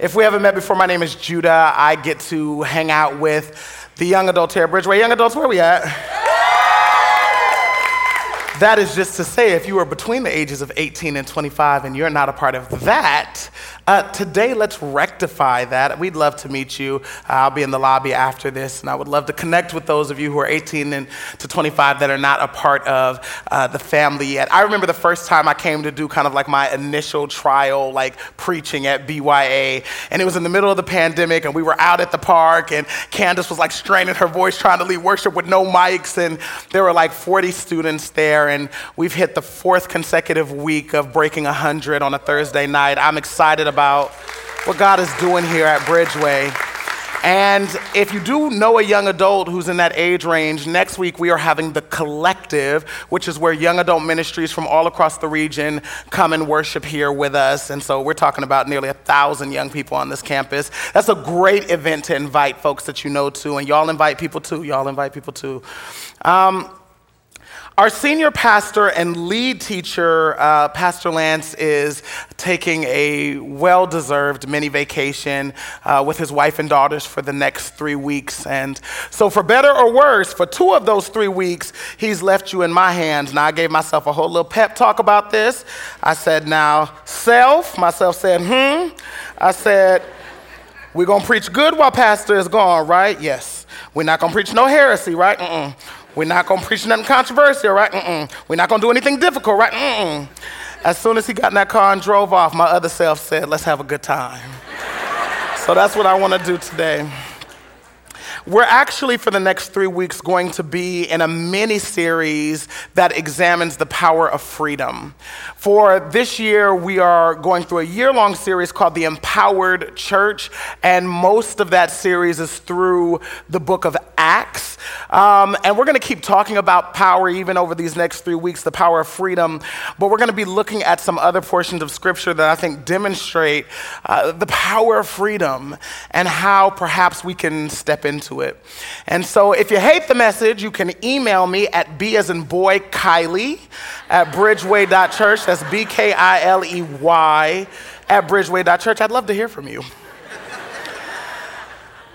If we haven't met before, my name is Judah. I get to hang out with the young adults here at Bridgeway. Young adults, where are we at? That is just to say, if you are between the ages of 18 and 25 and you're not a part of that, uh, today let's rectify that. We'd love to meet you. I'll be in the lobby after this, and I would love to connect with those of you who are 18 and to 25 that are not a part of uh, the family yet. I remember the first time I came to do kind of like my initial trial, like preaching at BYA, and it was in the middle of the pandemic, and we were out at the park, and Candace was like straining her voice trying to lead worship with no mics, and there were like 40 students there and we've hit the fourth consecutive week of breaking 100 on a Thursday night. I'm excited about what God is doing here at Bridgeway. And if you do know a young adult who's in that age range, next week we are having the collective, which is where young adult ministries from all across the region come and worship here with us. And so we're talking about nearly a thousand young people on this campus. That's a great event to invite folks that you know to, and y'all invite people too. Y'all invite people too. Um, our senior pastor and lead teacher, uh, Pastor Lance, is taking a well deserved mini vacation uh, with his wife and daughters for the next three weeks. And so, for better or worse, for two of those three weeks, he's left you in my hands. Now, I gave myself a whole little pep talk about this. I said, Now, self, myself said, Hmm. I said, We're going to preach good while Pastor is gone, right? Yes. We're not going to preach no heresy, right? Mm-mm. We're not going to preach nothing controversial, right? Mm-mm. We're not going to do anything difficult, right? Mm-mm. As soon as he got in that car and drove off, my other self said, let's have a good time. so that's what I want to do today. We're actually, for the next three weeks, going to be in a mini series that examines the power of freedom. For this year, we are going through a year long series called The Empowered Church, and most of that series is through the book of Acts. Um, and we're going to keep talking about power even over these next three weeks, the power of freedom. But we're going to be looking at some other portions of scripture that I think demonstrate uh, the power of freedom and how perhaps we can step into it. And so if you hate the message, you can email me at B as in boy, Kiley at bridgeway.church. That's B K I L E Y at bridgeway.church. I'd love to hear from you.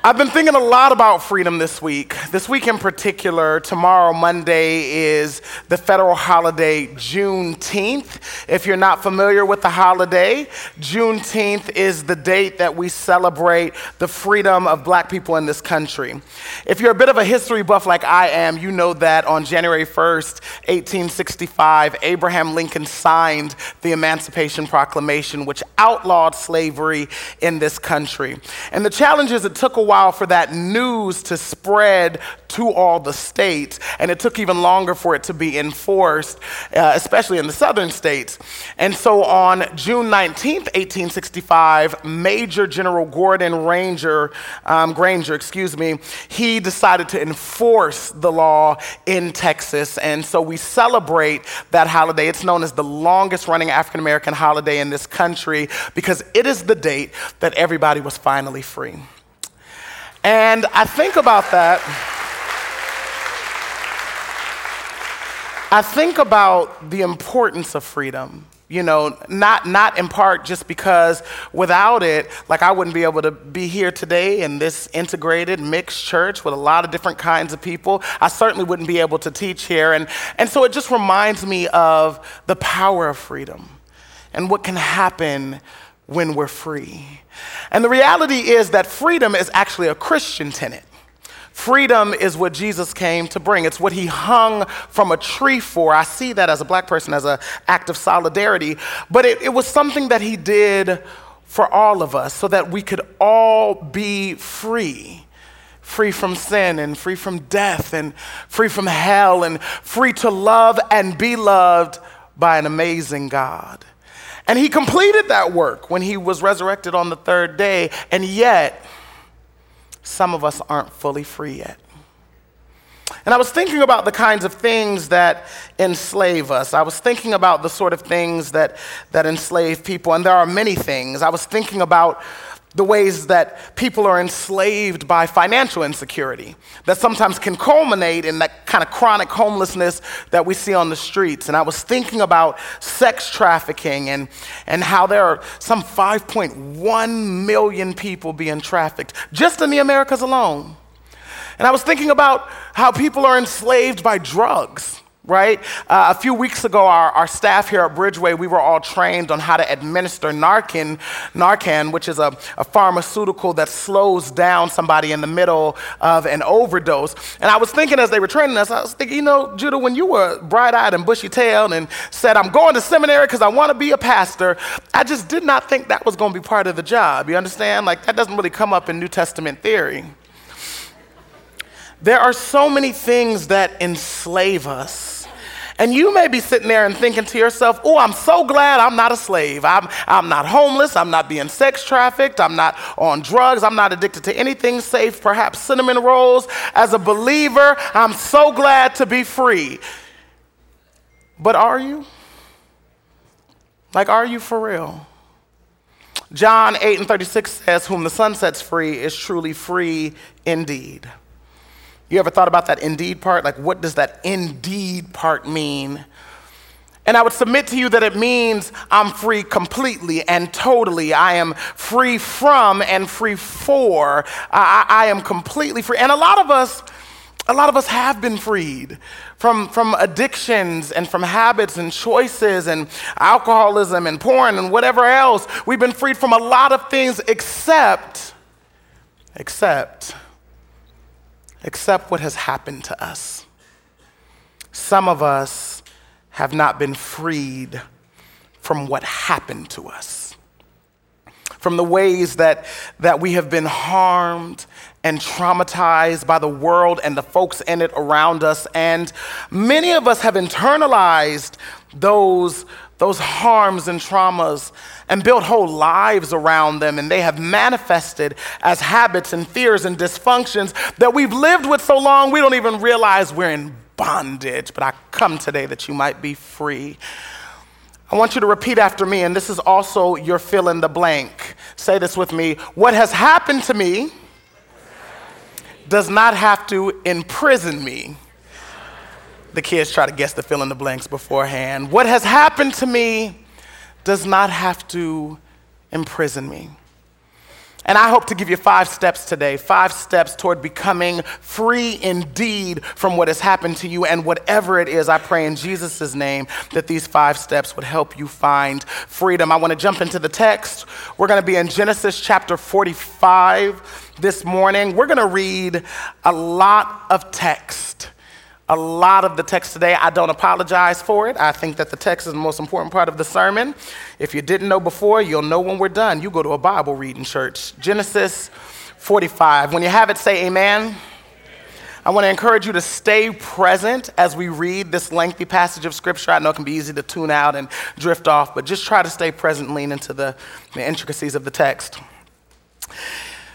I've been thinking a lot about freedom this week. This week in particular, tomorrow, Monday, is the federal holiday Juneteenth. If you're not familiar with the holiday, Juneteenth is the date that we celebrate the freedom of black people in this country. If you're a bit of a history buff like I am, you know that on January 1st, 1865, Abraham Lincoln signed the Emancipation Proclamation, which outlawed slavery in this country. And the challenge is it took a while while for that news to spread to all the states, and it took even longer for it to be enforced, uh, especially in the southern states. And so on June 19th, 1865, Major General Gordon Ranger, um, Granger, excuse me, he decided to enforce the law in Texas. And so we celebrate that holiday. It's known as the longest running African American holiday in this country because it is the date that everybody was finally free. And I think about that. I think about the importance of freedom. You know, not, not in part just because without it, like I wouldn't be able to be here today in this integrated, mixed church with a lot of different kinds of people. I certainly wouldn't be able to teach here. And, and so it just reminds me of the power of freedom and what can happen when we're free. And the reality is that freedom is actually a Christian tenet. Freedom is what Jesus came to bring. It's what he hung from a tree for. I see that as a black person as an act of solidarity, but it, it was something that he did for all of us so that we could all be free free from sin and free from death and free from hell and free to love and be loved by an amazing God. And he completed that work when he was resurrected on the third day, and yet some of us aren't fully free yet. And I was thinking about the kinds of things that enslave us. I was thinking about the sort of things that, that enslave people, and there are many things. I was thinking about the ways that people are enslaved by financial insecurity that sometimes can culminate in that kind of chronic homelessness that we see on the streets. And I was thinking about sex trafficking and, and how there are some 5.1 million people being trafficked just in the Americas alone. And I was thinking about how people are enslaved by drugs right? Uh, a few weeks ago, our, our staff here at Bridgeway, we were all trained on how to administer Narcan, Narcan which is a, a pharmaceutical that slows down somebody in the middle of an overdose. And I was thinking as they were training us, I was thinking, you know, Judah, when you were bright-eyed and bushy-tailed and said, I'm going to seminary because I want to be a pastor, I just did not think that was going to be part of the job. You understand? Like, that doesn't really come up in New Testament theory. There are so many things that enslave us and you may be sitting there and thinking to yourself, oh, I'm so glad I'm not a slave. I'm, I'm not homeless. I'm not being sex trafficked. I'm not on drugs. I'm not addicted to anything safe, perhaps cinnamon rolls. As a believer, I'm so glad to be free. But are you? Like, are you for real? John 8 and 36 says, Whom the Son sets free is truly free indeed. You ever thought about that indeed part? Like, what does that indeed part mean? And I would submit to you that it means I'm free completely and totally. I am free from and free for. I, I, am completely free. And a lot of us, a lot of us have been freed from, from addictions and from habits and choices and alcoholism and porn and whatever else. We've been freed from a lot of things except, except accept what has happened to us. Some of us have not been freed from what happened to us, from the ways that, that we have been harmed and traumatized by the world and the folks in it around us. And many of us have internalized those, those harms and traumas and built whole lives around them, and they have manifested as habits and fears and dysfunctions that we've lived with so long we don't even realize we're in bondage. But I come today that you might be free. I want you to repeat after me, and this is also your fill in the blank. Say this with me. What has happened to me does not have to imprison me. The kids try to guess the fill in the blanks beforehand. What has happened to me does not have to imprison me. And I hope to give you five steps today, five steps toward becoming free indeed from what has happened to you. And whatever it is, I pray in Jesus' name that these five steps would help you find freedom. I want to jump into the text. We're going to be in Genesis chapter 45 this morning. We're going to read a lot of text a lot of the text today. I don't apologize for it. I think that the text is the most important part of the sermon. If you didn't know before, you'll know when we're done. You go to a Bible reading church. Genesis 45. When you have it, say amen. I want to encourage you to stay present as we read this lengthy passage of scripture. I know it can be easy to tune out and drift off, but just try to stay present lean into the, the intricacies of the text.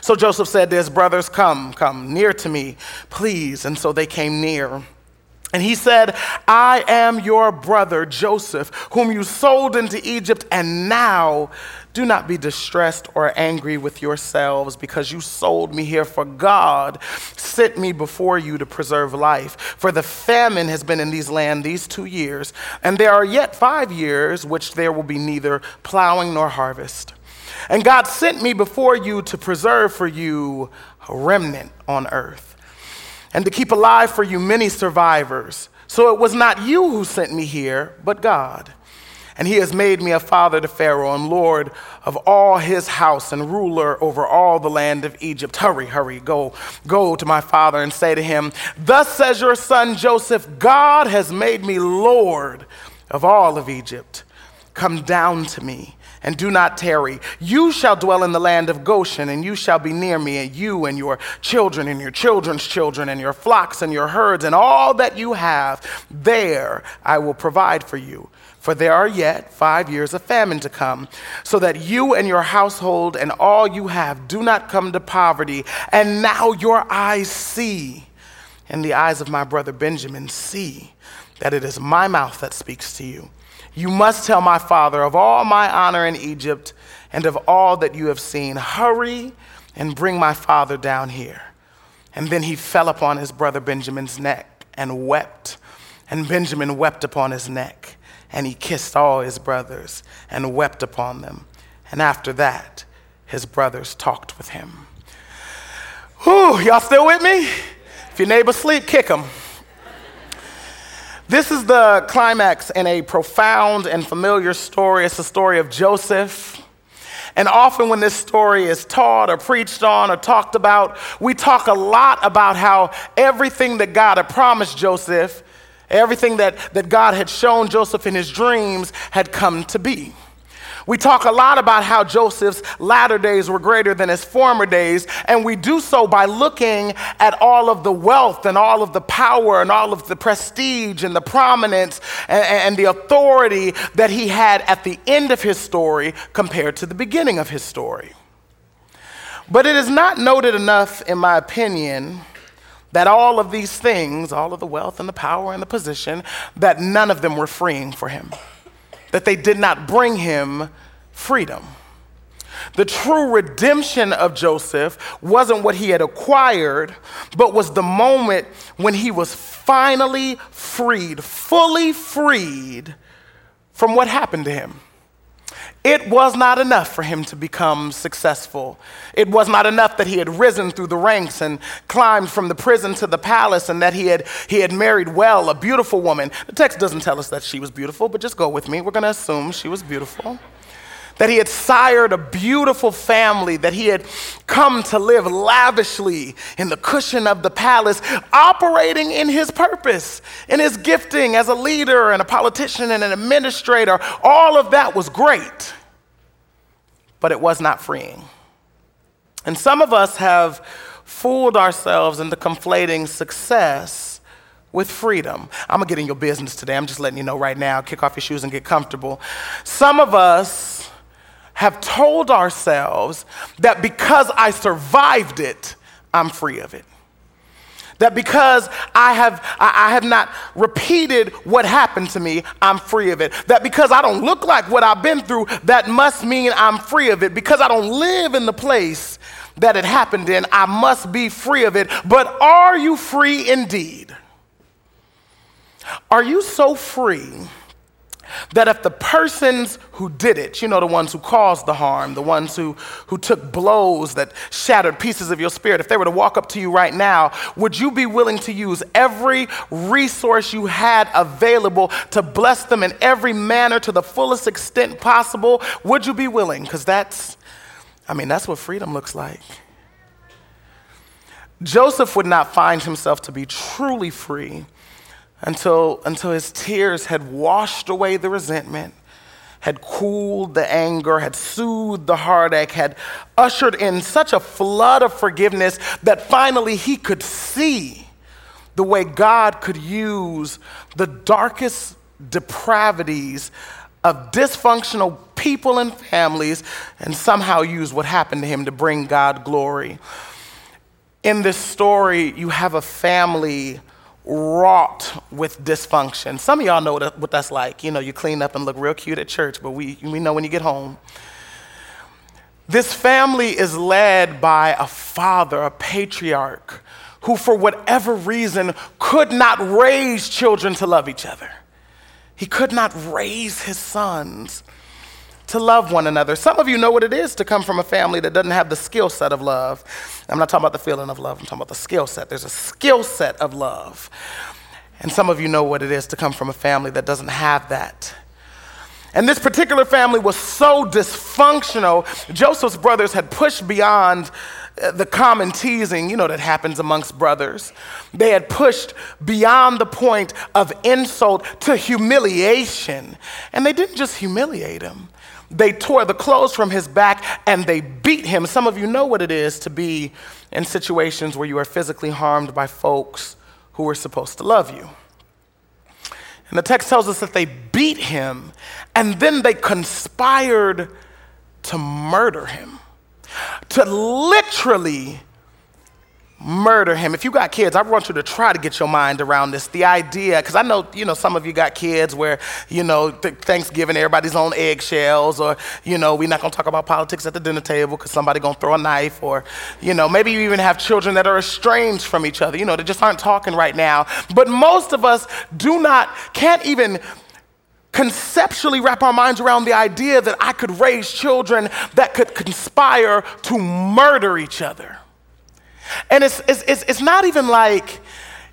So Joseph said to his brothers, Come, come near to me, please. And so they came near. And he said, I am your brother Joseph, whom you sold into Egypt, and now do not be distressed or angry with yourselves because you sold me here, for God sent me before you to preserve life. For the famine has been in these land these two years, and there are yet five years which there will be neither plowing nor harvest. And God sent me before you to preserve for you a remnant on earth and to keep alive for you many survivors. So it was not you who sent me here, but God. And he has made me a father to Pharaoh and Lord of all his house and ruler over all the land of Egypt. Hurry, hurry, go, go to my father and say to him, Thus says your son Joseph, God has made me Lord of all of Egypt. Come down to me and do not tarry. You shall dwell in the land of Goshen, and you shall be near me, and you and your children and your children's children, and your flocks and your herds, and all that you have. There I will provide for you. For there are yet five years of famine to come, so that you and your household and all you have do not come to poverty. And now your eyes see, and the eyes of my brother Benjamin see, that it is my mouth that speaks to you. You must tell my father of all my honor in Egypt and of all that you have seen. Hurry and bring my father down here. And then he fell upon his brother Benjamin's neck and wept. And Benjamin wept upon his neck. And he kissed all his brothers and wept upon them. And after that, his brothers talked with him. Whew, y'all still with me? If your neighbor sleep, kick him. This is the climax in a profound and familiar story. It's the story of Joseph. And often, when this story is taught or preached on or talked about, we talk a lot about how everything that God had promised Joseph, everything that, that God had shown Joseph in his dreams, had come to be. We talk a lot about how Joseph's latter days were greater than his former days, and we do so by looking at all of the wealth and all of the power and all of the prestige and the prominence and, and the authority that he had at the end of his story compared to the beginning of his story. But it is not noted enough, in my opinion, that all of these things, all of the wealth and the power and the position, that none of them were freeing for him that they did not bring him freedom. The true redemption of Joseph wasn't what he had acquired, but was the moment when he was finally freed, fully freed from what happened to him. It was not enough for him to become successful. It was not enough that he had risen through the ranks and climbed from the prison to the palace and that he had, he had married well a beautiful woman. The text doesn't tell us that she was beautiful, but just go with me. We're going to assume she was beautiful that he had sired a beautiful family, that he had come to live lavishly in the cushion of the palace, operating in his purpose, in his gifting as a leader and a politician and an administrator. All of that was great, but it was not freeing. And some of us have fooled ourselves into conflating success with freedom. I'm gonna get in your business today. I'm just letting you know right now. Kick off your shoes and get comfortable. Some of us have told ourselves that because I survived it, I'm free of it. That because I have, I have not repeated what happened to me, I'm free of it. That because I don't look like what I've been through, that must mean I'm free of it. Because I don't live in the place that it happened in, I must be free of it. But are you free indeed? Are you so free? That if the persons who did it, you know, the ones who caused the harm, the ones who, who took blows that shattered pieces of your spirit, if they were to walk up to you right now, would you be willing to use every resource you had available to bless them in every manner to the fullest extent possible? Would you be willing? Because that's, I mean, that's what freedom looks like. Joseph would not find himself to be truly free until, until his tears had washed away the resentment, had cooled the anger, had soothed the heartache, had ushered in such a flood of forgiveness that finally he could see the way God could use the darkest depravities of dysfunctional people and families and somehow use what happened to him to bring God glory. In this story, you have a family wrought with dysfunction. Some of y'all know what that's like. You know, you clean up and look real cute at church, but we, we know when you get home. This family is led by a father, a patriarch, who, for whatever reason, could not raise children to love each other. He could not raise his sons to love one another. Some of you know what it is to come from a family that doesn't have the skill set of love. I'm not talking about the feeling of love, I'm talking about the skill set. There's a skill set of love. And some of you know what it is to come from a family that doesn't have that. And this particular family was so dysfunctional, Joseph's brothers had pushed beyond uh, the common teasing, you know, that happens amongst brothers. They had pushed beyond the point of insult to humiliation. And they didn't just humiliate him, They tore the clothes from his back and they beat him. Some of you know what it is to be in situations where you are physically harmed by folks who are supposed to love you. And the text tells us that they beat him and then they conspired to murder him, to literally murder him. If you got kids, I want you to try to get your mind around this. The idea, because I know, you know, some of you got kids where, you know, th- Thanksgiving, everybody's on eggshells, or, you know, we're not going to talk about politics at the dinner table because somebody going to throw a knife, or, you know, maybe you even have children that are estranged from each other, you know, they just aren't talking right now. But most of us do not, can't even conceptually wrap our minds around the idea that I could raise children that could conspire to murder each other. And it's, it's, it's, it's not even like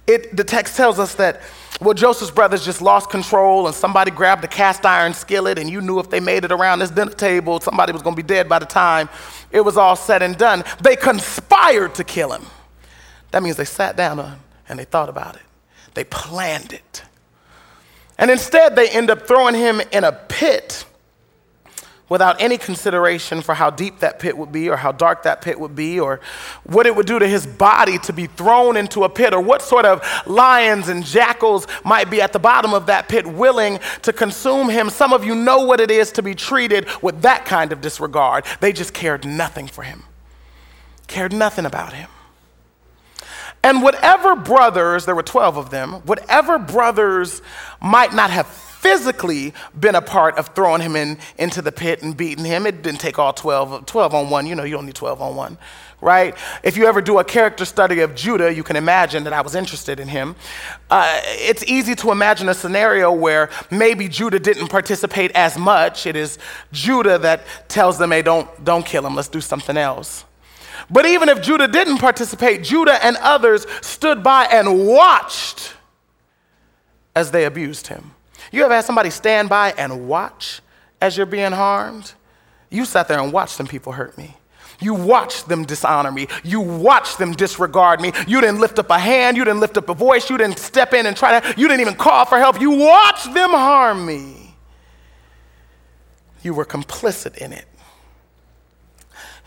it, the text tells us that, well, Joseph's brothers just lost control and somebody grabbed a cast iron skillet and you knew if they made it around this dinner table, somebody was going to be dead by the time it was all said and done. They conspired to kill him. That means they sat down and they thought about it, they planned it. And instead, they end up throwing him in a pit without any consideration for how deep that pit would be or how dark that pit would be or what it would do to his body to be thrown into a pit or what sort of lions and jackals might be at the bottom of that pit willing to consume him. Some of you know what it is to be treated with that kind of disregard. They just cared nothing for him, cared nothing about him. And whatever brothers, there were 12 of them, whatever brothers might not have physically been a part of throwing him in, into the pit and beating him. It didn't take all 12, 12 on one. You know, you don't need 12 on one, right? If you ever do a character study of Judah, you can imagine that I was interested in him. Uh, it's easy to imagine a scenario where maybe Judah didn't participate as much. It is Judah that tells them, hey, don't, don't kill him, let's do something else. But even if Judah didn't participate, Judah and others stood by and watched as they abused him. You ever had somebody stand by and watch as you're being harmed? You sat there and watched them people hurt me. You watched them dishonor me. You watched them disregard me. You didn't lift up a hand. You didn't lift up a voice. You didn't step in and try to, you didn't even call for help. You watched them harm me. You were complicit in it.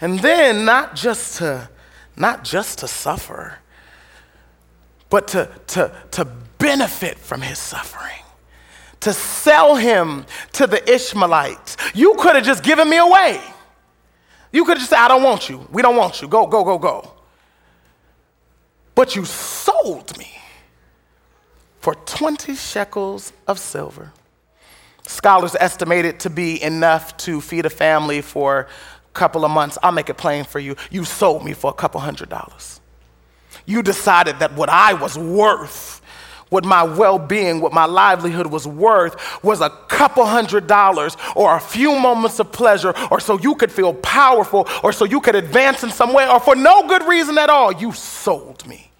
And then not just to, not just to suffer, but to, to, to benefit from his suffering to sell him to the Ishmaelites. You could have just given me away. You could have just said, I don't want you. We don't want you. Go, go, go, go. But you sold me for 20 shekels of silver. Scholars estimate it to be enough to feed a family for a couple of months. I'll make it plain for you. You sold me for a couple hundred dollars. You decided that what I was worth what my well being, what my livelihood was worth was a couple hundred dollars or a few moments of pleasure or so you could feel powerful or so you could advance in some way or for no good reason at all. You sold me.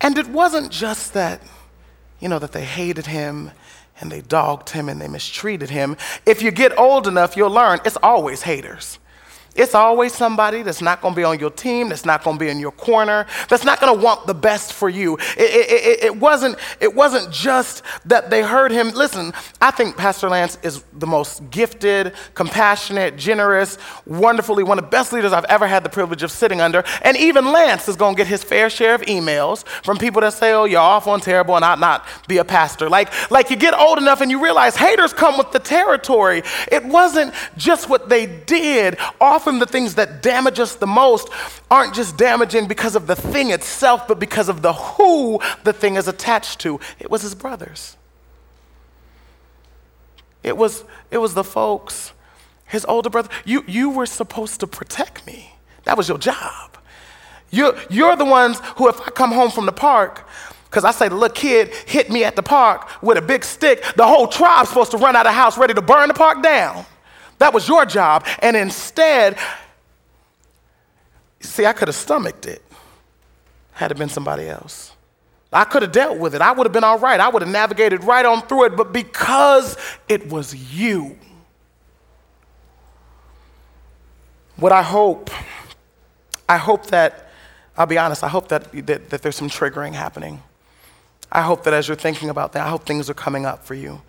And it wasn't just that, you know, that they hated him and they dogged him and they mistreated him. If you get old enough, you'll learn it's always haters. It's always somebody that's not going to be on your team, that's not going to be in your corner, that's not going to want the best for you. It, it, it, it, wasn't, it wasn't just that they heard him. Listen, I think Pastor Lance is the most gifted, compassionate, generous, wonderfully one of the best leaders I've ever had the privilege of sitting under. And even Lance is going to get his fair share of emails from people that say, oh, you're off on terrible and I'd not be a pastor. Like, like you get old enough and you realize haters come with the territory. It wasn't just what they did. Often often the things that damage us the most aren't just damaging because of the thing itself, but because of the who the thing is attached to. It was his brothers. It was, it was the folks, his older brother. You, you were supposed to protect me. That was your job. You're, you're the ones who, if I come home from the park, because I say the little kid hit me at the park with a big stick, the whole tribe's supposed to run out of the house ready to burn the park down. That was your job. And instead, see, I could have stomached it had it been somebody else. I could have dealt with it. I would have been all right. I would have navigated right on through it. But because it was you, what I hope, I hope that, I'll be honest, I hope that, that, that there's some triggering happening. I hope that as you're thinking about that, I hope things are coming up for you.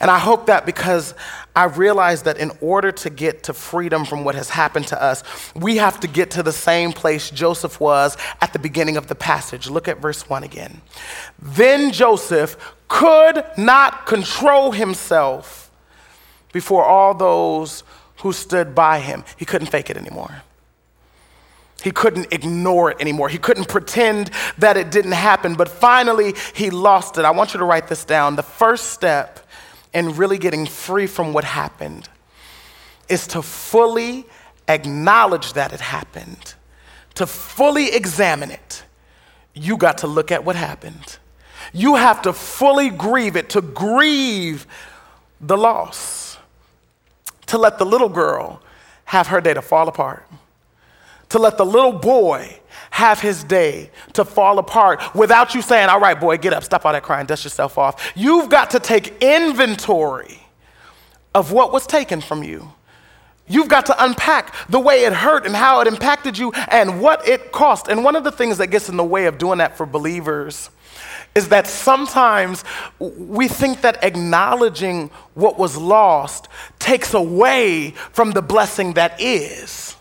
And I hope that because I realize that in order to get to freedom from what has happened to us, we have to get to the same place Joseph was at the beginning of the passage. Look at verse 1 again. Then Joseph could not control himself before all those who stood by him. He couldn't fake it anymore. He couldn't ignore it anymore. He couldn't pretend that it didn't happen, but finally he lost it. I want you to write this down. The first step in really getting free from what happened is to fully acknowledge that it happened, to fully examine it. You got to look at what happened. You have to fully grieve it, to grieve the loss, to let the little girl have her day to fall apart, to let the little boy have his day to fall apart without you saying, All right, boy, get up, stop all that crying, dust yourself off. You've got to take inventory of what was taken from you. You've got to unpack the way it hurt and how it impacted you and what it cost. And one of the things that gets in the way of doing that for believers is that sometimes we think that acknowledging what was lost takes away from the blessing that is.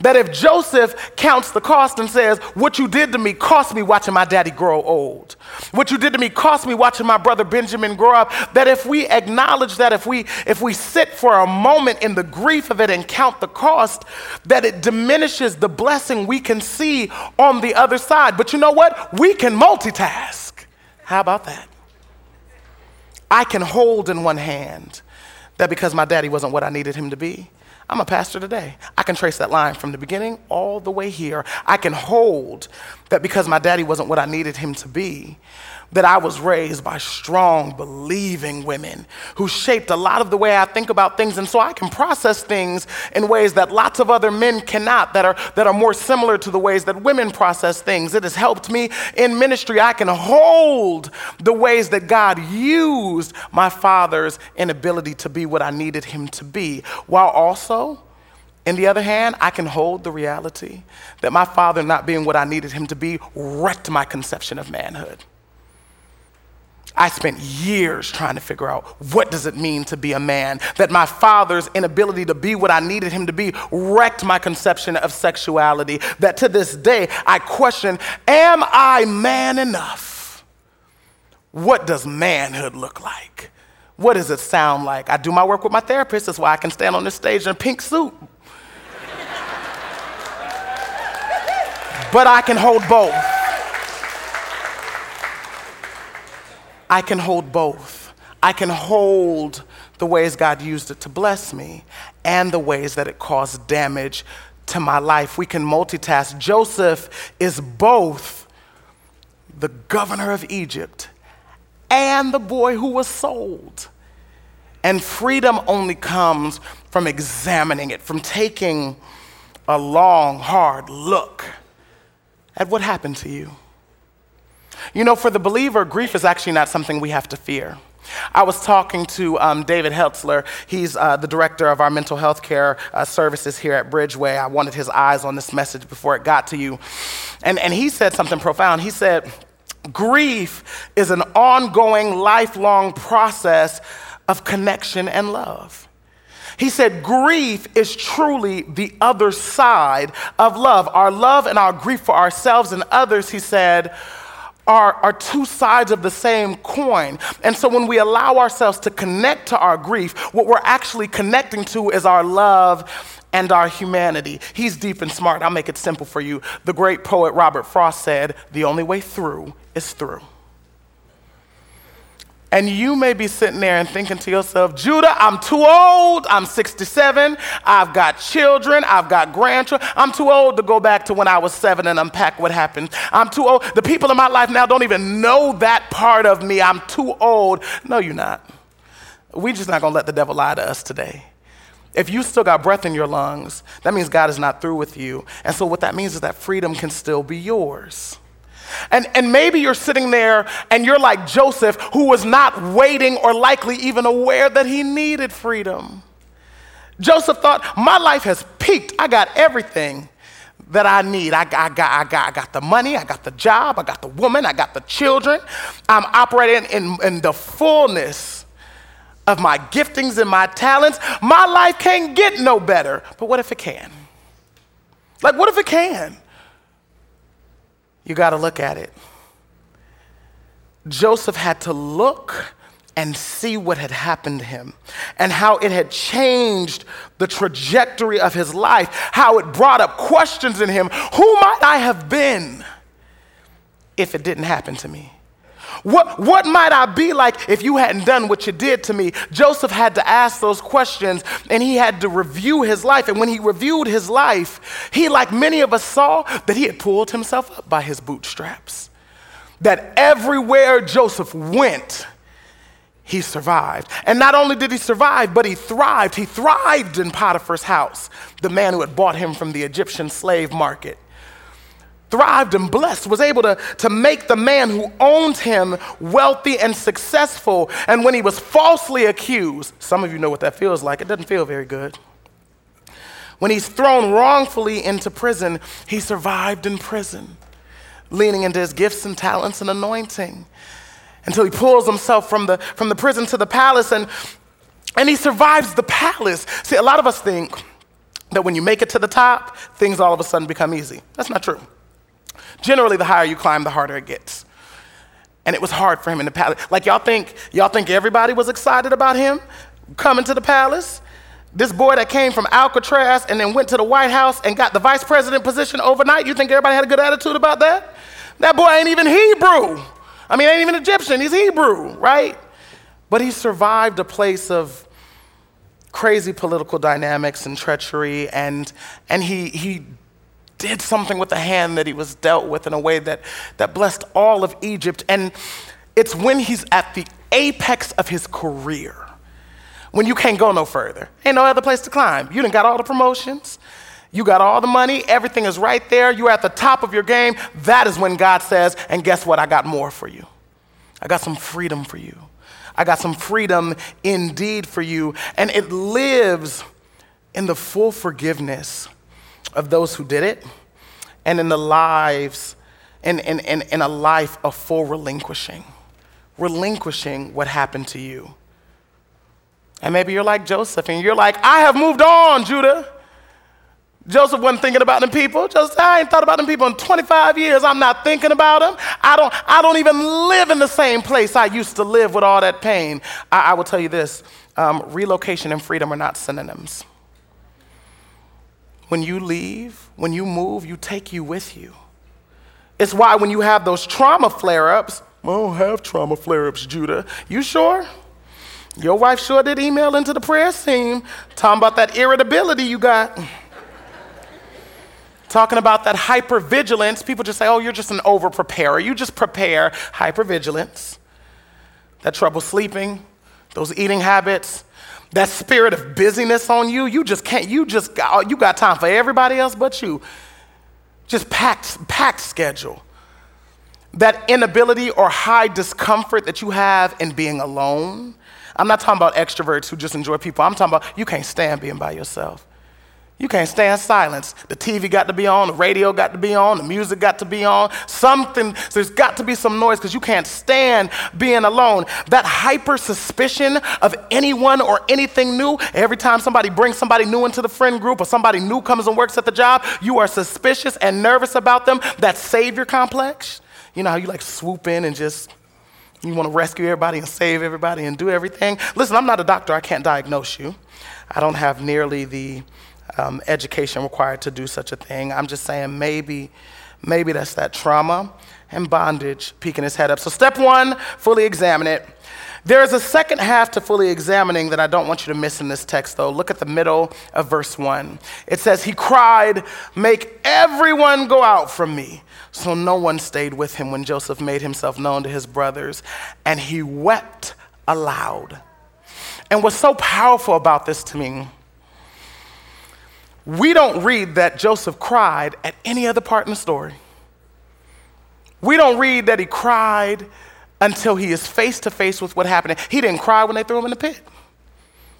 That if Joseph counts the cost and says, What you did to me cost me watching my daddy grow old. What you did to me cost me watching my brother Benjamin grow up. That if we acknowledge that, if we, if we sit for a moment in the grief of it and count the cost, that it diminishes the blessing we can see on the other side. But you know what? We can multitask. How about that? I can hold in one hand that because my daddy wasn't what I needed him to be, I'm a pastor today. I can trace that line from the beginning all the way here. I can hold that because my daddy wasn't what I needed him to be, that I was raised by strong, believing women who shaped a lot of the way I think about things. And so I can process things in ways that lots of other men cannot, that are, that are more similar to the ways that women process things. It has helped me in ministry. I can hold the ways that God used my father's inability to be what I needed him to be, while also in the other hand, I can hold the reality that my father not being what I needed him to be wrecked my conception of manhood. I spent years trying to figure out what does it mean to be a man. That my father's inability to be what I needed him to be wrecked my conception of sexuality. That to this day I question, am I man enough? What does manhood look like? What does it sound like? I do my work with my therapist. That's why I can stand on this stage in a pink suit. but I can hold both. I can hold both. I can hold the ways God used it to bless me and the ways that it caused damage to my life. We can multitask. Joseph is both the governor of Egypt and the boy who was sold. And freedom only comes from examining it, from taking a long, hard look at what happened to you. You know, for the believer, grief is actually not something we have to fear. I was talking to um, David Heltzler. He's uh, the director of our mental health care uh, services here at Bridgeway. I wanted his eyes on this message before it got to you. And, and he said something profound. He said, Grief is an ongoing, lifelong process of connection and love. He said, Grief is truly the other side of love. Our love and our grief for ourselves and others, he said, are, are two sides of the same coin. And so when we allow ourselves to connect to our grief, what we're actually connecting to is our love and our humanity. He's deep and smart. I'll make it simple for you. The great poet Robert Frost said, The only way through is through. And you may be sitting there and thinking to yourself, Judah, I'm too old. I'm 67. I've got children. I've got grandchildren. I'm too old to go back to when I was seven and unpack what happened. I'm too old. The people in my life now don't even know that part of me. I'm too old. No, you're not. We're just not going to let the devil lie to us today. If you still got breath in your lungs, that means God is not through with you. And so, what that means is that freedom can still be yours. And, and maybe you're sitting there and you're like Joseph, who was not waiting or likely even aware that he needed freedom. Joseph thought, My life has peaked. I got everything that I need. I, I, got, I, got, I got the money, I got the job, I got the woman, I got the children. I'm operating in, in the fullness of my giftings and my talents, my life can't get no better. But what if it can? Like, what if it can? You got to look at it. Joseph had to look and see what had happened to him and how it had changed the trajectory of his life, how it brought up questions in him Who might I have been if it didn't happen to me? What, what might I be like if you hadn't done what you did to me? Joseph had to ask those questions and he had to review his life. And when he reviewed his life, he, like many of us, saw that he had pulled himself up by his bootstraps. That everywhere Joseph went, he survived. And not only did he survive, but he thrived. He thrived in Potiphar's house, the man who had bought him from the Egyptian slave market thrived and blessed, was able to, to make the man who owned him wealthy and successful. And when he was falsely accused, some of you know what that feels like, it doesn't feel very good. When he's thrown wrongfully into prison, he survived in prison, leaning into his gifts and talents and anointing until he pulls himself from the, from the prison to the palace and, and he survives the palace. See, a lot of us think that when you make it to the top, things all of a sudden become easy. That's not true. Generally, the higher you climb, the harder it gets. And it was hard for him in the palace. Like y'all think, y'all think everybody was excited about him coming to the palace? This boy that came from Alcatraz and then went to the White House and got the vice president position overnight, you think everybody had a good attitude about that? That boy ain't even Hebrew. I mean, ain't even Egyptian, he's Hebrew, right? But he survived a place of crazy political dynamics and treachery, and, and he, he did something with the hand that he was dealt with in a way that, that blessed all of Egypt. And it's when he's at the apex of his career, when you can't go no further. Ain't no other place to climb. You done got all the promotions. You got all the money, everything is right there. You're at the top of your game. That is when God says, and guess what? I got more for you. I got some freedom for you. I got some freedom indeed for you. And it lives in the full forgiveness of those who did it and in the lives, in, in, in, in a life of full relinquishing, relinquishing what happened to you. And maybe you're like Joseph and you're like, I have moved on, Judah. Joseph wasn't thinking about them people. Joseph, I ain't thought about them people in 25 years. I'm not thinking about them. I don't, I don't even live in the same place I used to live with all that pain. I, I will tell you this um, relocation and freedom are not synonyms. When you leave, when you move, you take you with you. It's why when you have those trauma flare ups, I don't have trauma flare ups, Judah. You sure? Your wife sure did email into the prayer team talking about that irritability you got. talking about that hypervigilance. People just say, oh, you're just an over preparer. You just prepare hypervigilance. That trouble sleeping, those eating habits, that spirit of busyness on you, you just can't, you just got, you got time for everybody else but you. Just packed, packed schedule. That inability or high discomfort that you have in being alone. I'm not talking about extroverts who just enjoy people. I'm talking about you can't stand being by yourself. You can't stand silence. The TV got to be on, the radio got to be on, the music got to be on. Something, so there's got to be some noise because you can't stand being alone. That hyper suspicion of anyone or anything new, every time somebody brings somebody new into the friend group or somebody new comes and works at the job, you are suspicious and nervous about them. That savior complex. You know how you like swoop in and just, you want to rescue everybody and save everybody and do everything? Listen, I'm not a doctor, I can't diagnose you. I don't have nearly the um, education required to do such a thing. I'm just saying maybe, maybe that's that trauma and bondage peeking his head up. So, step one, fully examine it. There is a second half to fully examining that I don't want you to miss in this text, though. Look at the middle of verse 1. It says, He cried, Make everyone go out from me. So no one stayed with him when Joseph made himself known to his brothers, and he wept aloud. And what's so powerful about this to me we don't read that Joseph cried at any other part in the story. We don't read that he cried until he is face to face with what happened. He didn't cry when they threw him in the pit.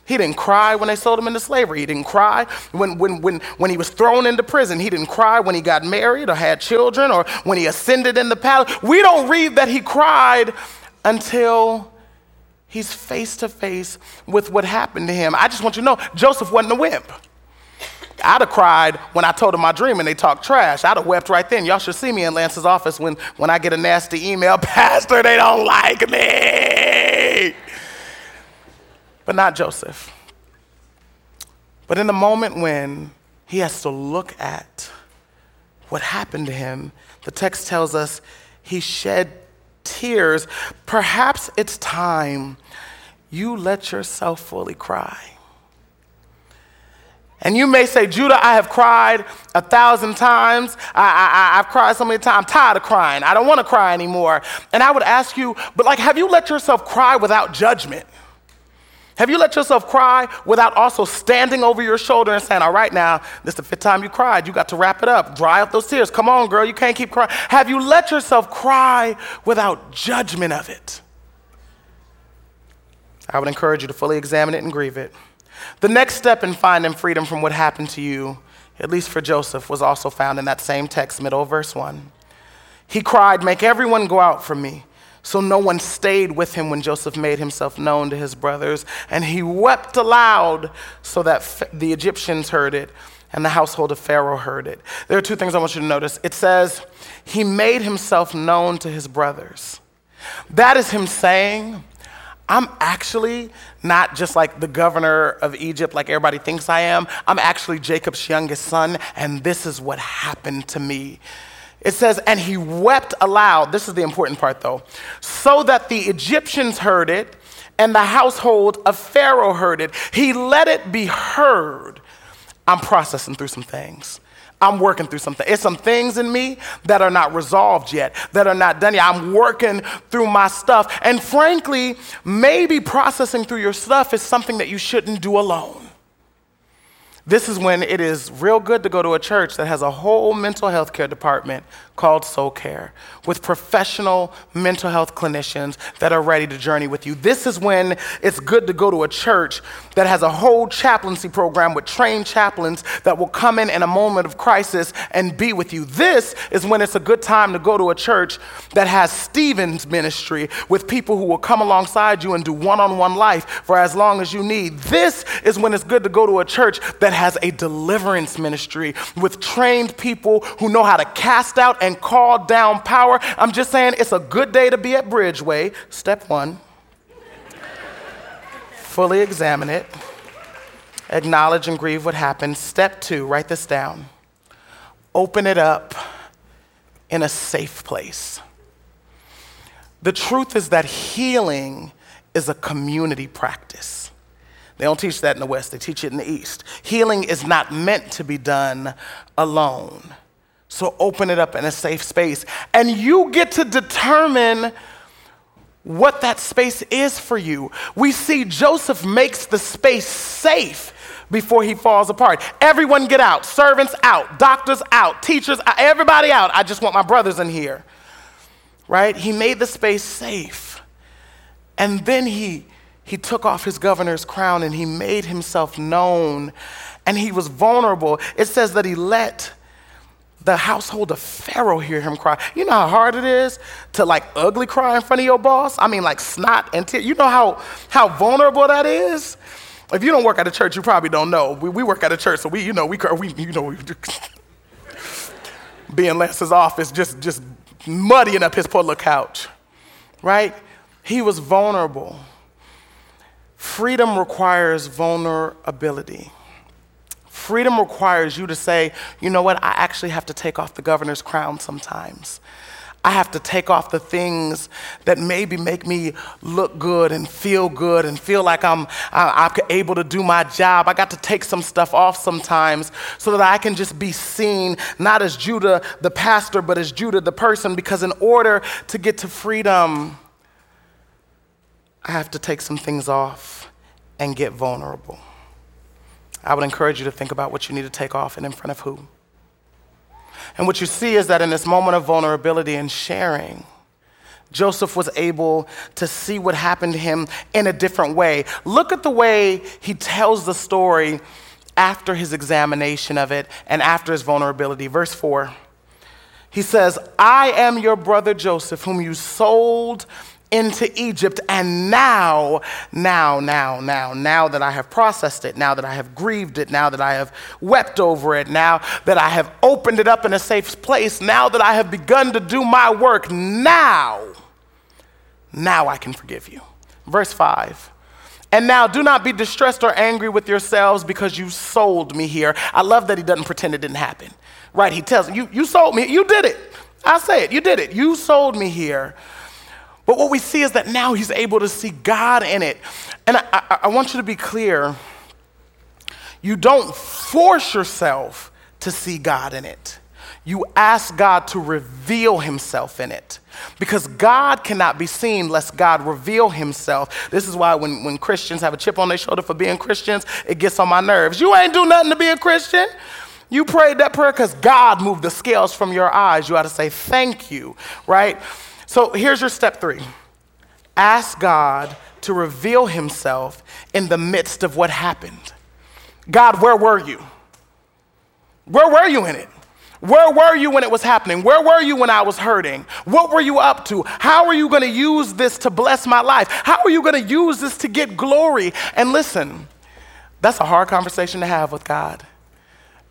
He didn't cry when they sold him into slavery. He didn't cry when, when, when, when he was thrown into prison. He didn't cry when he got married or had children or when he ascended in the palace. We don't read that he cried until He's face to face with what happened to him. I just want you to know Joseph wasn't a wimp. I'd have cried when I told him my dream and they talked trash. I'd have wept right then. Y'all should see me in Lance's office when, when I get a nasty email Pastor, they don't like me. But not Joseph. But in the moment when he has to look at what happened to him, the text tells us he shed tears. Perhaps it's time you let yourself fully cry. And you may say, Judah, I have cried a thousand times. I, I, I've cried so many times. I'm tired of crying. I don't want to cry anymore. And I would ask you, but like, have you let yourself cry without judgment? Have you let yourself cry without also standing over your shoulder and saying, All right, now, this is the fifth time you cried. You got to wrap it up. Dry up those tears. Come on, girl. You can't keep crying. Have you let yourself cry without judgment of it? I would encourage you to fully examine it and grieve it. The next step in finding freedom from what happened to you, at least for Joseph, was also found in that same text, middle verse 1. He cried, Make everyone go out from me. So no one stayed with him when Joseph made himself known to his brothers. And he wept aloud so that the Egyptians heard it and the household of Pharaoh heard it. There are two things I want you to notice. It says, He made himself known to his brothers. That is him saying, I'm actually not just like the governor of Egypt, like everybody thinks I am. I'm actually Jacob's youngest son, and this is what happened to me. It says, and he wept aloud. This is the important part, though. So that the Egyptians heard it, and the household of Pharaoh heard it. He let it be heard. I'm processing through some things. I'm working through something. It's some things in me that are not resolved yet, that are not done yet. I'm working through my stuff. And frankly, maybe processing through your stuff is something that you shouldn't do alone. This is when it is real good to go to a church that has a whole mental health care department called Soul Care with professional mental health clinicians that are ready to journey with you. This is when it's good to go to a church that has a whole chaplaincy program with trained chaplains that will come in in a moment of crisis and be with you. This is when it's a good time to go to a church that has Stephen's ministry with people who will come alongside you and do one on one life for as long as you need. This is when it's good to go to a church that has a deliverance ministry with trained people who know how to cast out and call down power. I'm just saying it's a good day to be at Bridgeway. Step one fully examine it, acknowledge and grieve what happened. Step two, write this down. Open it up in a safe place. The truth is that healing is a community practice. They don't teach that in the West, they teach it in the East. Healing is not meant to be done alone. So open it up in a safe space. And you get to determine what that space is for you. We see Joseph makes the space safe before he falls apart. Everyone get out. Servants out. Doctors out. Teachers. Everybody out. I just want my brothers in here. Right? He made the space safe. And then he he took off his governor's crown and he made himself known and he was vulnerable. It says that he let the household of Pharaoh hear him cry. You know how hard it is to like ugly cry in front of your boss? I mean, like snot and tears. You know how, how vulnerable that is? If you don't work at a church, you probably don't know. We, we work at a church, so we, you know, we, we you know, we, be in Lance's office, just, just muddying up his little couch, right? He was vulnerable. Freedom requires vulnerability. Freedom requires you to say, you know what, I actually have to take off the governor's crown sometimes. I have to take off the things that maybe make me look good and feel good and feel like I'm, I'm able to do my job. I got to take some stuff off sometimes so that I can just be seen, not as Judah the pastor, but as Judah the person, because in order to get to freedom, I have to take some things off and get vulnerable. I would encourage you to think about what you need to take off and in front of who. And what you see is that in this moment of vulnerability and sharing, Joseph was able to see what happened to him in a different way. Look at the way he tells the story after his examination of it and after his vulnerability. Verse 4. He says, I am your brother Joseph, whom you sold into Egypt. And now, now, now, now, now that I have processed it, now that I have grieved it, now that I have wept over it, now that I have opened it up in a safe place, now that I have begun to do my work, now, now I can forgive you. Verse 5. And now do not be distressed or angry with yourselves because you sold me here. I love that he doesn't pretend it didn't happen. Right? He tells you, you sold me. You did it. I say it. You did it. You sold me here. But what we see is that now he's able to see God in it. And I, I, I want you to be clear you don't force yourself to see God in it. You ask God to reveal himself in it. Because God cannot be seen lest God reveal himself. This is why when, when Christians have a chip on their shoulder for being Christians, it gets on my nerves. You ain't do nothing to be a Christian. You prayed that prayer because God moved the scales from your eyes. You ought to say thank you, right? So here's your step three ask God to reveal himself in the midst of what happened. God, where were you? Where were you in it? Where were you when it was happening? Where were you when I was hurting? What were you up to? How are you going to use this to bless my life? How are you going to use this to get glory? And listen, that's a hard conversation to have with God.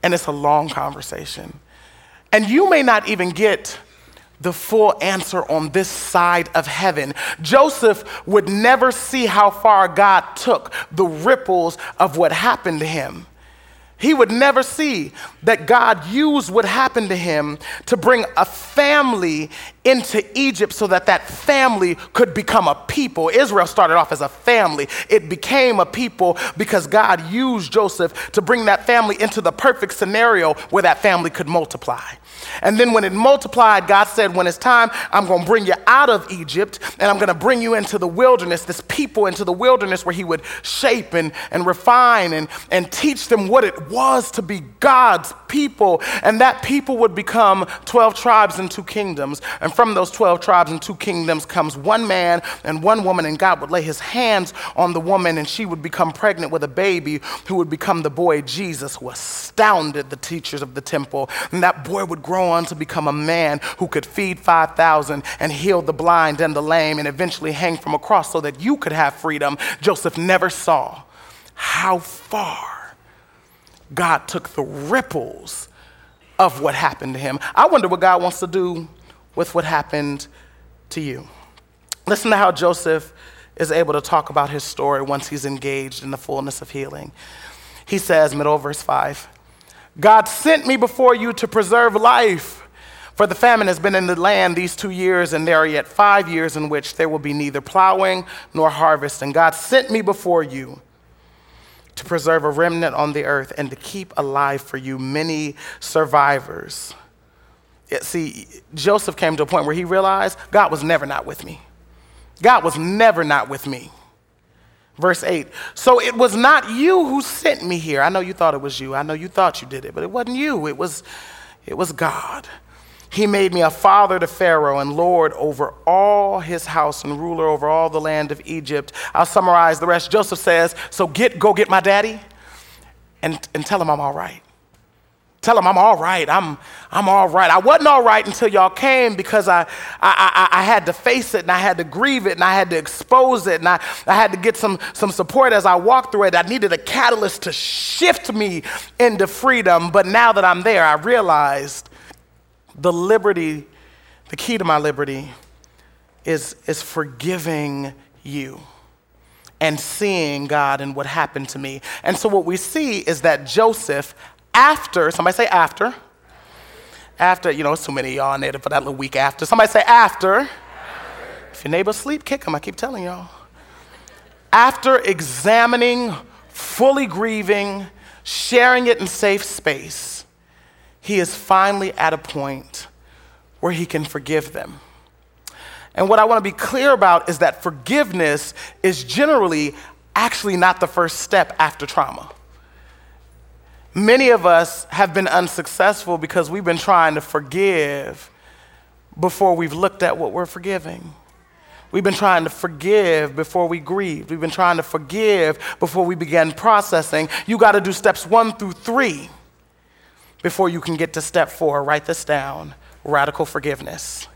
And it's a long conversation. And you may not even get the full answer on this side of heaven. Joseph would never see how far God took the ripples of what happened to him. He would never see that God used what happened to him to bring a family into Egypt so that that family could become a people. Israel started off as a family. It became a people because God used Joseph to bring that family into the perfect scenario where that family could multiply. And then when it multiplied, God said, When it's time, I'm going to bring you out of Egypt and I'm going to bring you into the wilderness, this people into the wilderness where He would shape and, and refine and, and teach them what it was to be God's people. And that people would become 12 tribes and two kingdoms. And from those 12 tribes and two kingdoms comes one man and one woman, and God would lay His hands on the woman and she would become pregnant with a baby who would become the boy Jesus, who astounded the teachers of the temple. And that boy would grow on to become a man who could feed 5,000 and heal the blind and the lame and eventually hang from a cross so that you could have freedom. Joseph never saw how far God took the ripples of what happened to him. I wonder what God wants to do with what happened to you. Listen to how Joseph is able to talk about his story once he's engaged in the fullness of healing. He says, middle verse 5, God sent me before you to preserve life. For the famine has been in the land these two years, and there are yet five years in which there will be neither plowing nor harvest. And God sent me before you to preserve a remnant on the earth and to keep alive for you many survivors. See, Joseph came to a point where he realized God was never not with me. God was never not with me. Verse 8. So it was not you who sent me here. I know you thought it was you. I know you thought you did it, but it wasn't you. It was, it was God. He made me a father to Pharaoh and Lord over all his house and ruler over all the land of Egypt. I'll summarize the rest. Joseph says, So get, go get my daddy and, and tell him I'm all right. Tell him I'm all right. I'm, I'm all right. I wasn't all right until y'all came because I, I, I, I, had to face it and I had to grieve it and I had to expose it and I, I had to get some, some support as I walked through it. I needed a catalyst to shift me into freedom. But now that I'm there, I realized the liberty, the key to my liberty is, is forgiving you and seeing God and what happened to me. And so what we see is that Joseph after, somebody say after. After, you know, it's too many of y'all in there for that little weak after. Somebody say after. after. If your neighbor sleep, kick him. I keep telling y'all. After examining, fully grieving, sharing it in safe space, he is finally at a point where he can forgive them. And what I want to be clear about is that forgiveness is generally actually not the first step after trauma. Many of us have been unsuccessful because we've been trying to forgive before we've looked at what we're forgiving. We've been trying to forgive before we grieve. We've been trying to forgive before we begin processing. You got to do steps one through three before you can get to step four. Write this down radical forgiveness.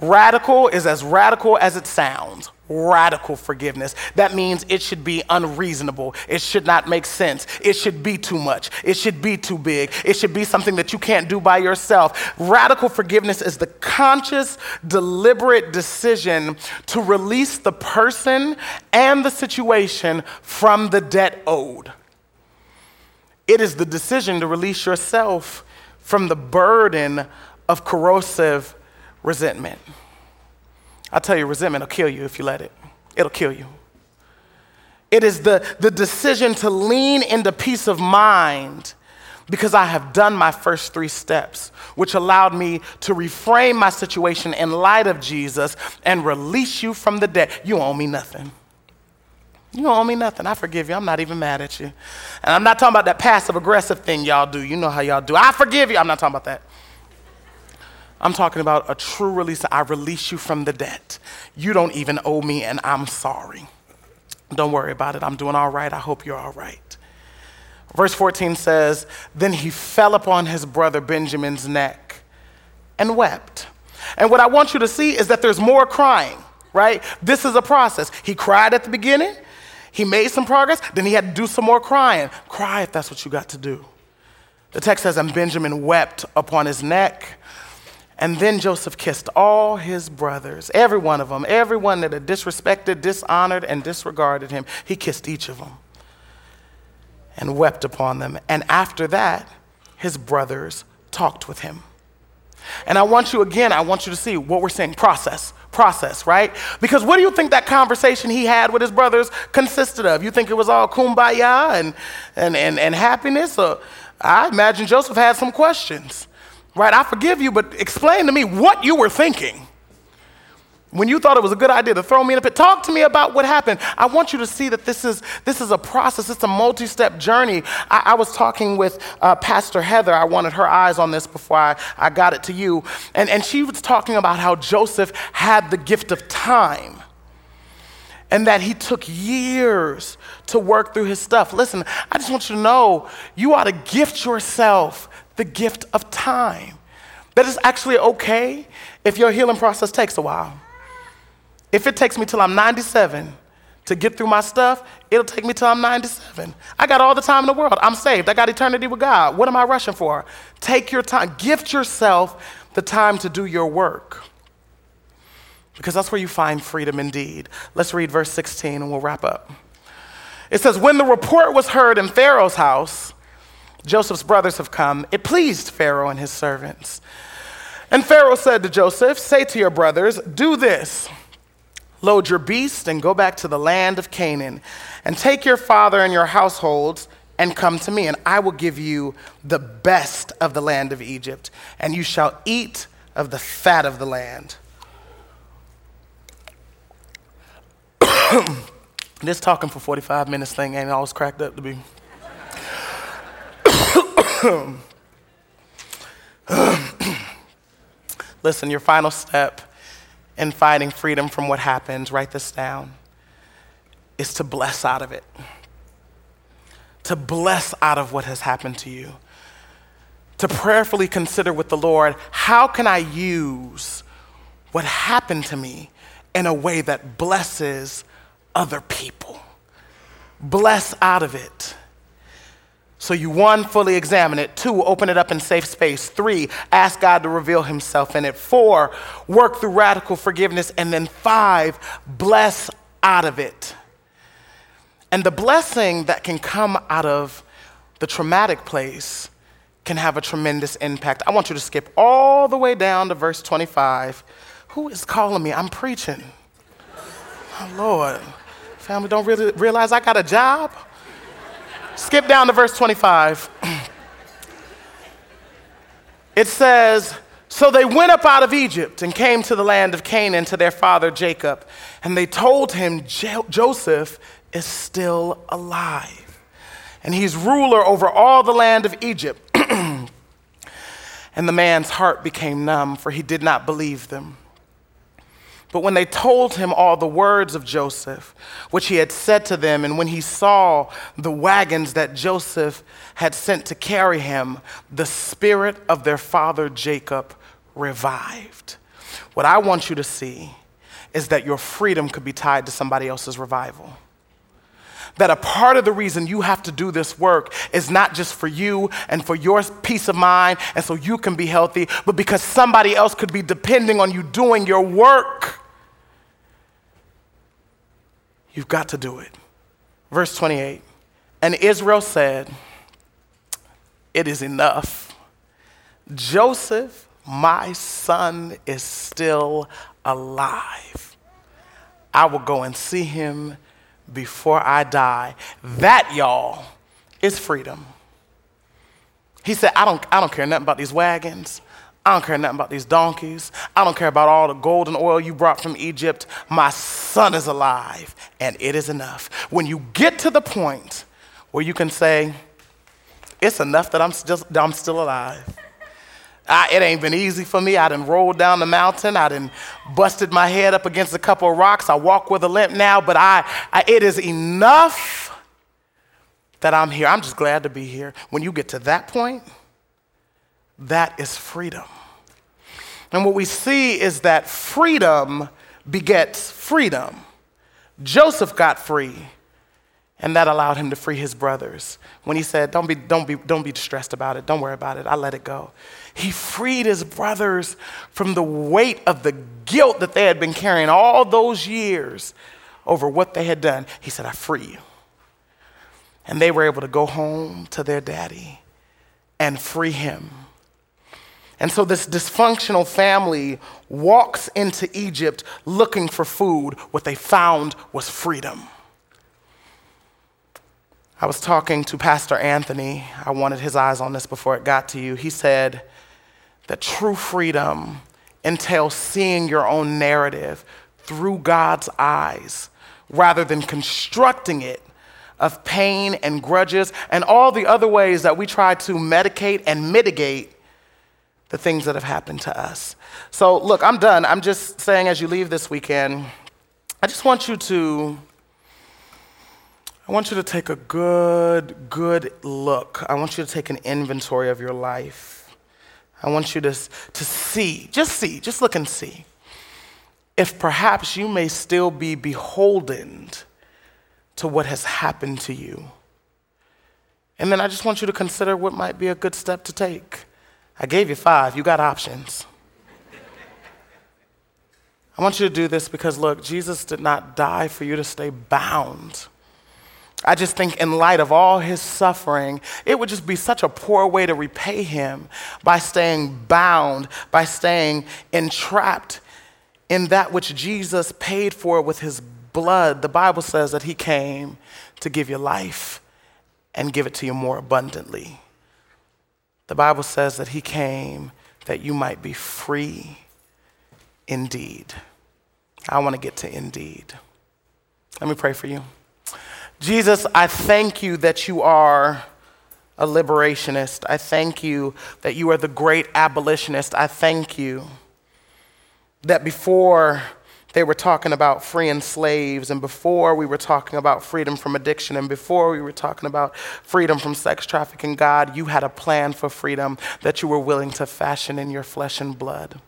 Radical is as radical as it sounds. Radical forgiveness. That means it should be unreasonable. It should not make sense. It should be too much. It should be too big. It should be something that you can't do by yourself. Radical forgiveness is the conscious, deliberate decision to release the person and the situation from the debt owed. It is the decision to release yourself from the burden of corrosive resentment. I'll tell you, resentment will kill you if you let it. It'll kill you. It is the, the decision to lean into peace of mind because I have done my first three steps, which allowed me to reframe my situation in light of Jesus and release you from the debt. You owe me nothing. You don't owe me nothing. I forgive you. I'm not even mad at you. And I'm not talking about that passive aggressive thing y'all do. You know how y'all do. I forgive you. I'm not talking about that. I'm talking about a true release. I release you from the debt. You don't even owe me, and I'm sorry. Don't worry about it. I'm doing all right. I hope you're all right. Verse 14 says, Then he fell upon his brother Benjamin's neck and wept. And what I want you to see is that there's more crying, right? This is a process. He cried at the beginning, he made some progress, then he had to do some more crying. Cry if that's what you got to do. The text says, And Benjamin wept upon his neck. And then Joseph kissed all his brothers, every one of them, everyone that had disrespected, dishonored, and disregarded him. He kissed each of them and wept upon them. And after that, his brothers talked with him. And I want you again, I want you to see what we're saying process, process, right? Because what do you think that conversation he had with his brothers consisted of? You think it was all kumbaya and, and, and, and happiness? Or I imagine Joseph had some questions. Right? I forgive you, but explain to me what you were thinking when you thought it was a good idea to throw me in a pit. Talk to me about what happened. I want you to see that this is, this is a process, it's a multi step journey. I, I, was talking with uh, Pastor Heather. I wanted her eyes on this before I, I got it to you. And, and she was talking about how Joseph had the gift of time and that he took years to work through his stuff. Listen, I just want you to know you ought to gift yourself the gift of time. That is actually okay if your healing process takes a while. If it takes me till I'm 97 to get through my stuff, it'll take me till I'm 97. I got all the time in the world. I'm saved. I got eternity with God. What am I rushing for? Take your time. Gift yourself the time to do your work. Because that's where you find freedom indeed. Let's read verse 16 and we'll wrap up. It says, When the report was heard in Pharaoh's house, Joseph's brothers have come. It pleased Pharaoh and his servants. And Pharaoh said to Joseph, Say to your brothers, do this load your beast and go back to the land of Canaan, and take your father and your households and come to me, and I will give you the best of the land of Egypt, and you shall eat of the fat of the land. this talking for 45 minutes thing ain't always cracked up to be. Listen, your final step in finding freedom from what happened, write this down, is to bless out of it. To bless out of what has happened to you. To prayerfully consider with the Lord, how can I use what happened to me in a way that blesses other people? Bless out of it. So you one, fully examine it. Two, open it up in safe space. Three, ask God to reveal himself in it. Four, work through radical forgiveness. And then five, bless out of it. And the blessing that can come out of the traumatic place can have a tremendous impact. I want you to skip all the way down to verse 25. Who is calling me? I'm preaching. Oh, Lord. Family don't really realize I got a job. Skip down to verse 25. It says, So they went up out of Egypt and came to the land of Canaan to their father Jacob. And they told him, Joseph is still alive. And he's ruler over all the land of Egypt. and the man's heart became numb, for he did not believe them. But when they told him all the words of Joseph, which he had said to them, and when he saw the wagons that Joseph had sent to carry him, the spirit of their father Jacob revived. What I want you to see is that your freedom could be tied to somebody else's revival. That a part of the reason you have to do this work is not just for you and for your peace of mind and so you can be healthy, but because somebody else could be depending on you doing your work. You've got to do it. Verse 28 And Israel said, It is enough. Joseph, my son, is still alive. I will go and see him before I die. That, y'all, is freedom. He said, I don't, I don't care nothing about these wagons. I don't care nothing about these donkeys. I don't care about all the gold and oil you brought from Egypt. My son is alive, and it is enough. When you get to the point where you can say, It's enough that I'm still, I'm still alive. I, it ain't been easy for me. I done rolled down the mountain. I done busted my head up against a couple of rocks. I walk with a limp now, but I, I, it is enough that I'm here. I'm just glad to be here. When you get to that point, that is freedom. And what we see is that freedom begets freedom. Joseph got free, and that allowed him to free his brothers. When he said, Don't be, don't be, don't be distressed about it, don't worry about it, I let it go. He freed his brothers from the weight of the guilt that they had been carrying all those years over what they had done. He said, I free you. And they were able to go home to their daddy and free him. And so this dysfunctional family walks into Egypt looking for food. What they found was freedom. I was talking to Pastor Anthony. I wanted his eyes on this before it got to you. He said that true freedom entails seeing your own narrative through God's eyes rather than constructing it of pain and grudges and all the other ways that we try to medicate and mitigate the things that have happened to us. So, look, I'm done. I'm just saying as you leave this weekend, I just want you to I want you to take a good good look. I want you to take an inventory of your life. I want you to to see, just see, just look and see. If perhaps you may still be beholden to what has happened to you. And then I just want you to consider what might be a good step to take. I gave you five, you got options. I want you to do this because, look, Jesus did not die for you to stay bound. I just think, in light of all his suffering, it would just be such a poor way to repay him by staying bound, by staying entrapped in that which Jesus paid for with his blood, the Bible says that he came to give you life and give it to you more abundantly. The Bible says that he came that you might be free indeed. I want to get to indeed. Let me pray for you. Jesus, I thank you that you are a liberationist. I thank you that you are the great abolitionist. I thank you that before they were talking about freeing slaves, and before we were talking about freedom from addiction, and before we were talking about freedom from sex trafficking, God, you had a plan for freedom that you were willing to fashion in your flesh and blood.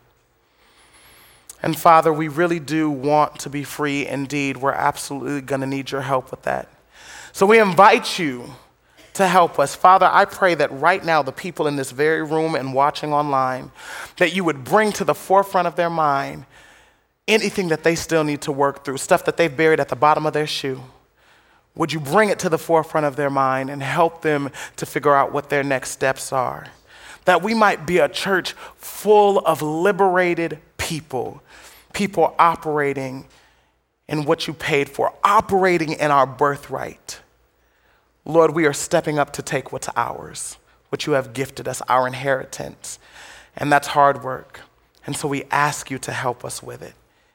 And Father, we really do want to be free indeed. We're absolutely going to need your help with that. So we invite you to help us. Father, I pray that right now, the people in this very room and watching online, that you would bring to the forefront of their mind anything that they still need to work through, stuff that they've buried at the bottom of their shoe. Would you bring it to the forefront of their mind and help them to figure out what their next steps are? That we might be a church full of liberated people, people operating in what you paid for, operating in our birthright. Lord, we are stepping up to take what's ours, what you have gifted us, our inheritance. And that's hard work. And so we ask you to help us with it.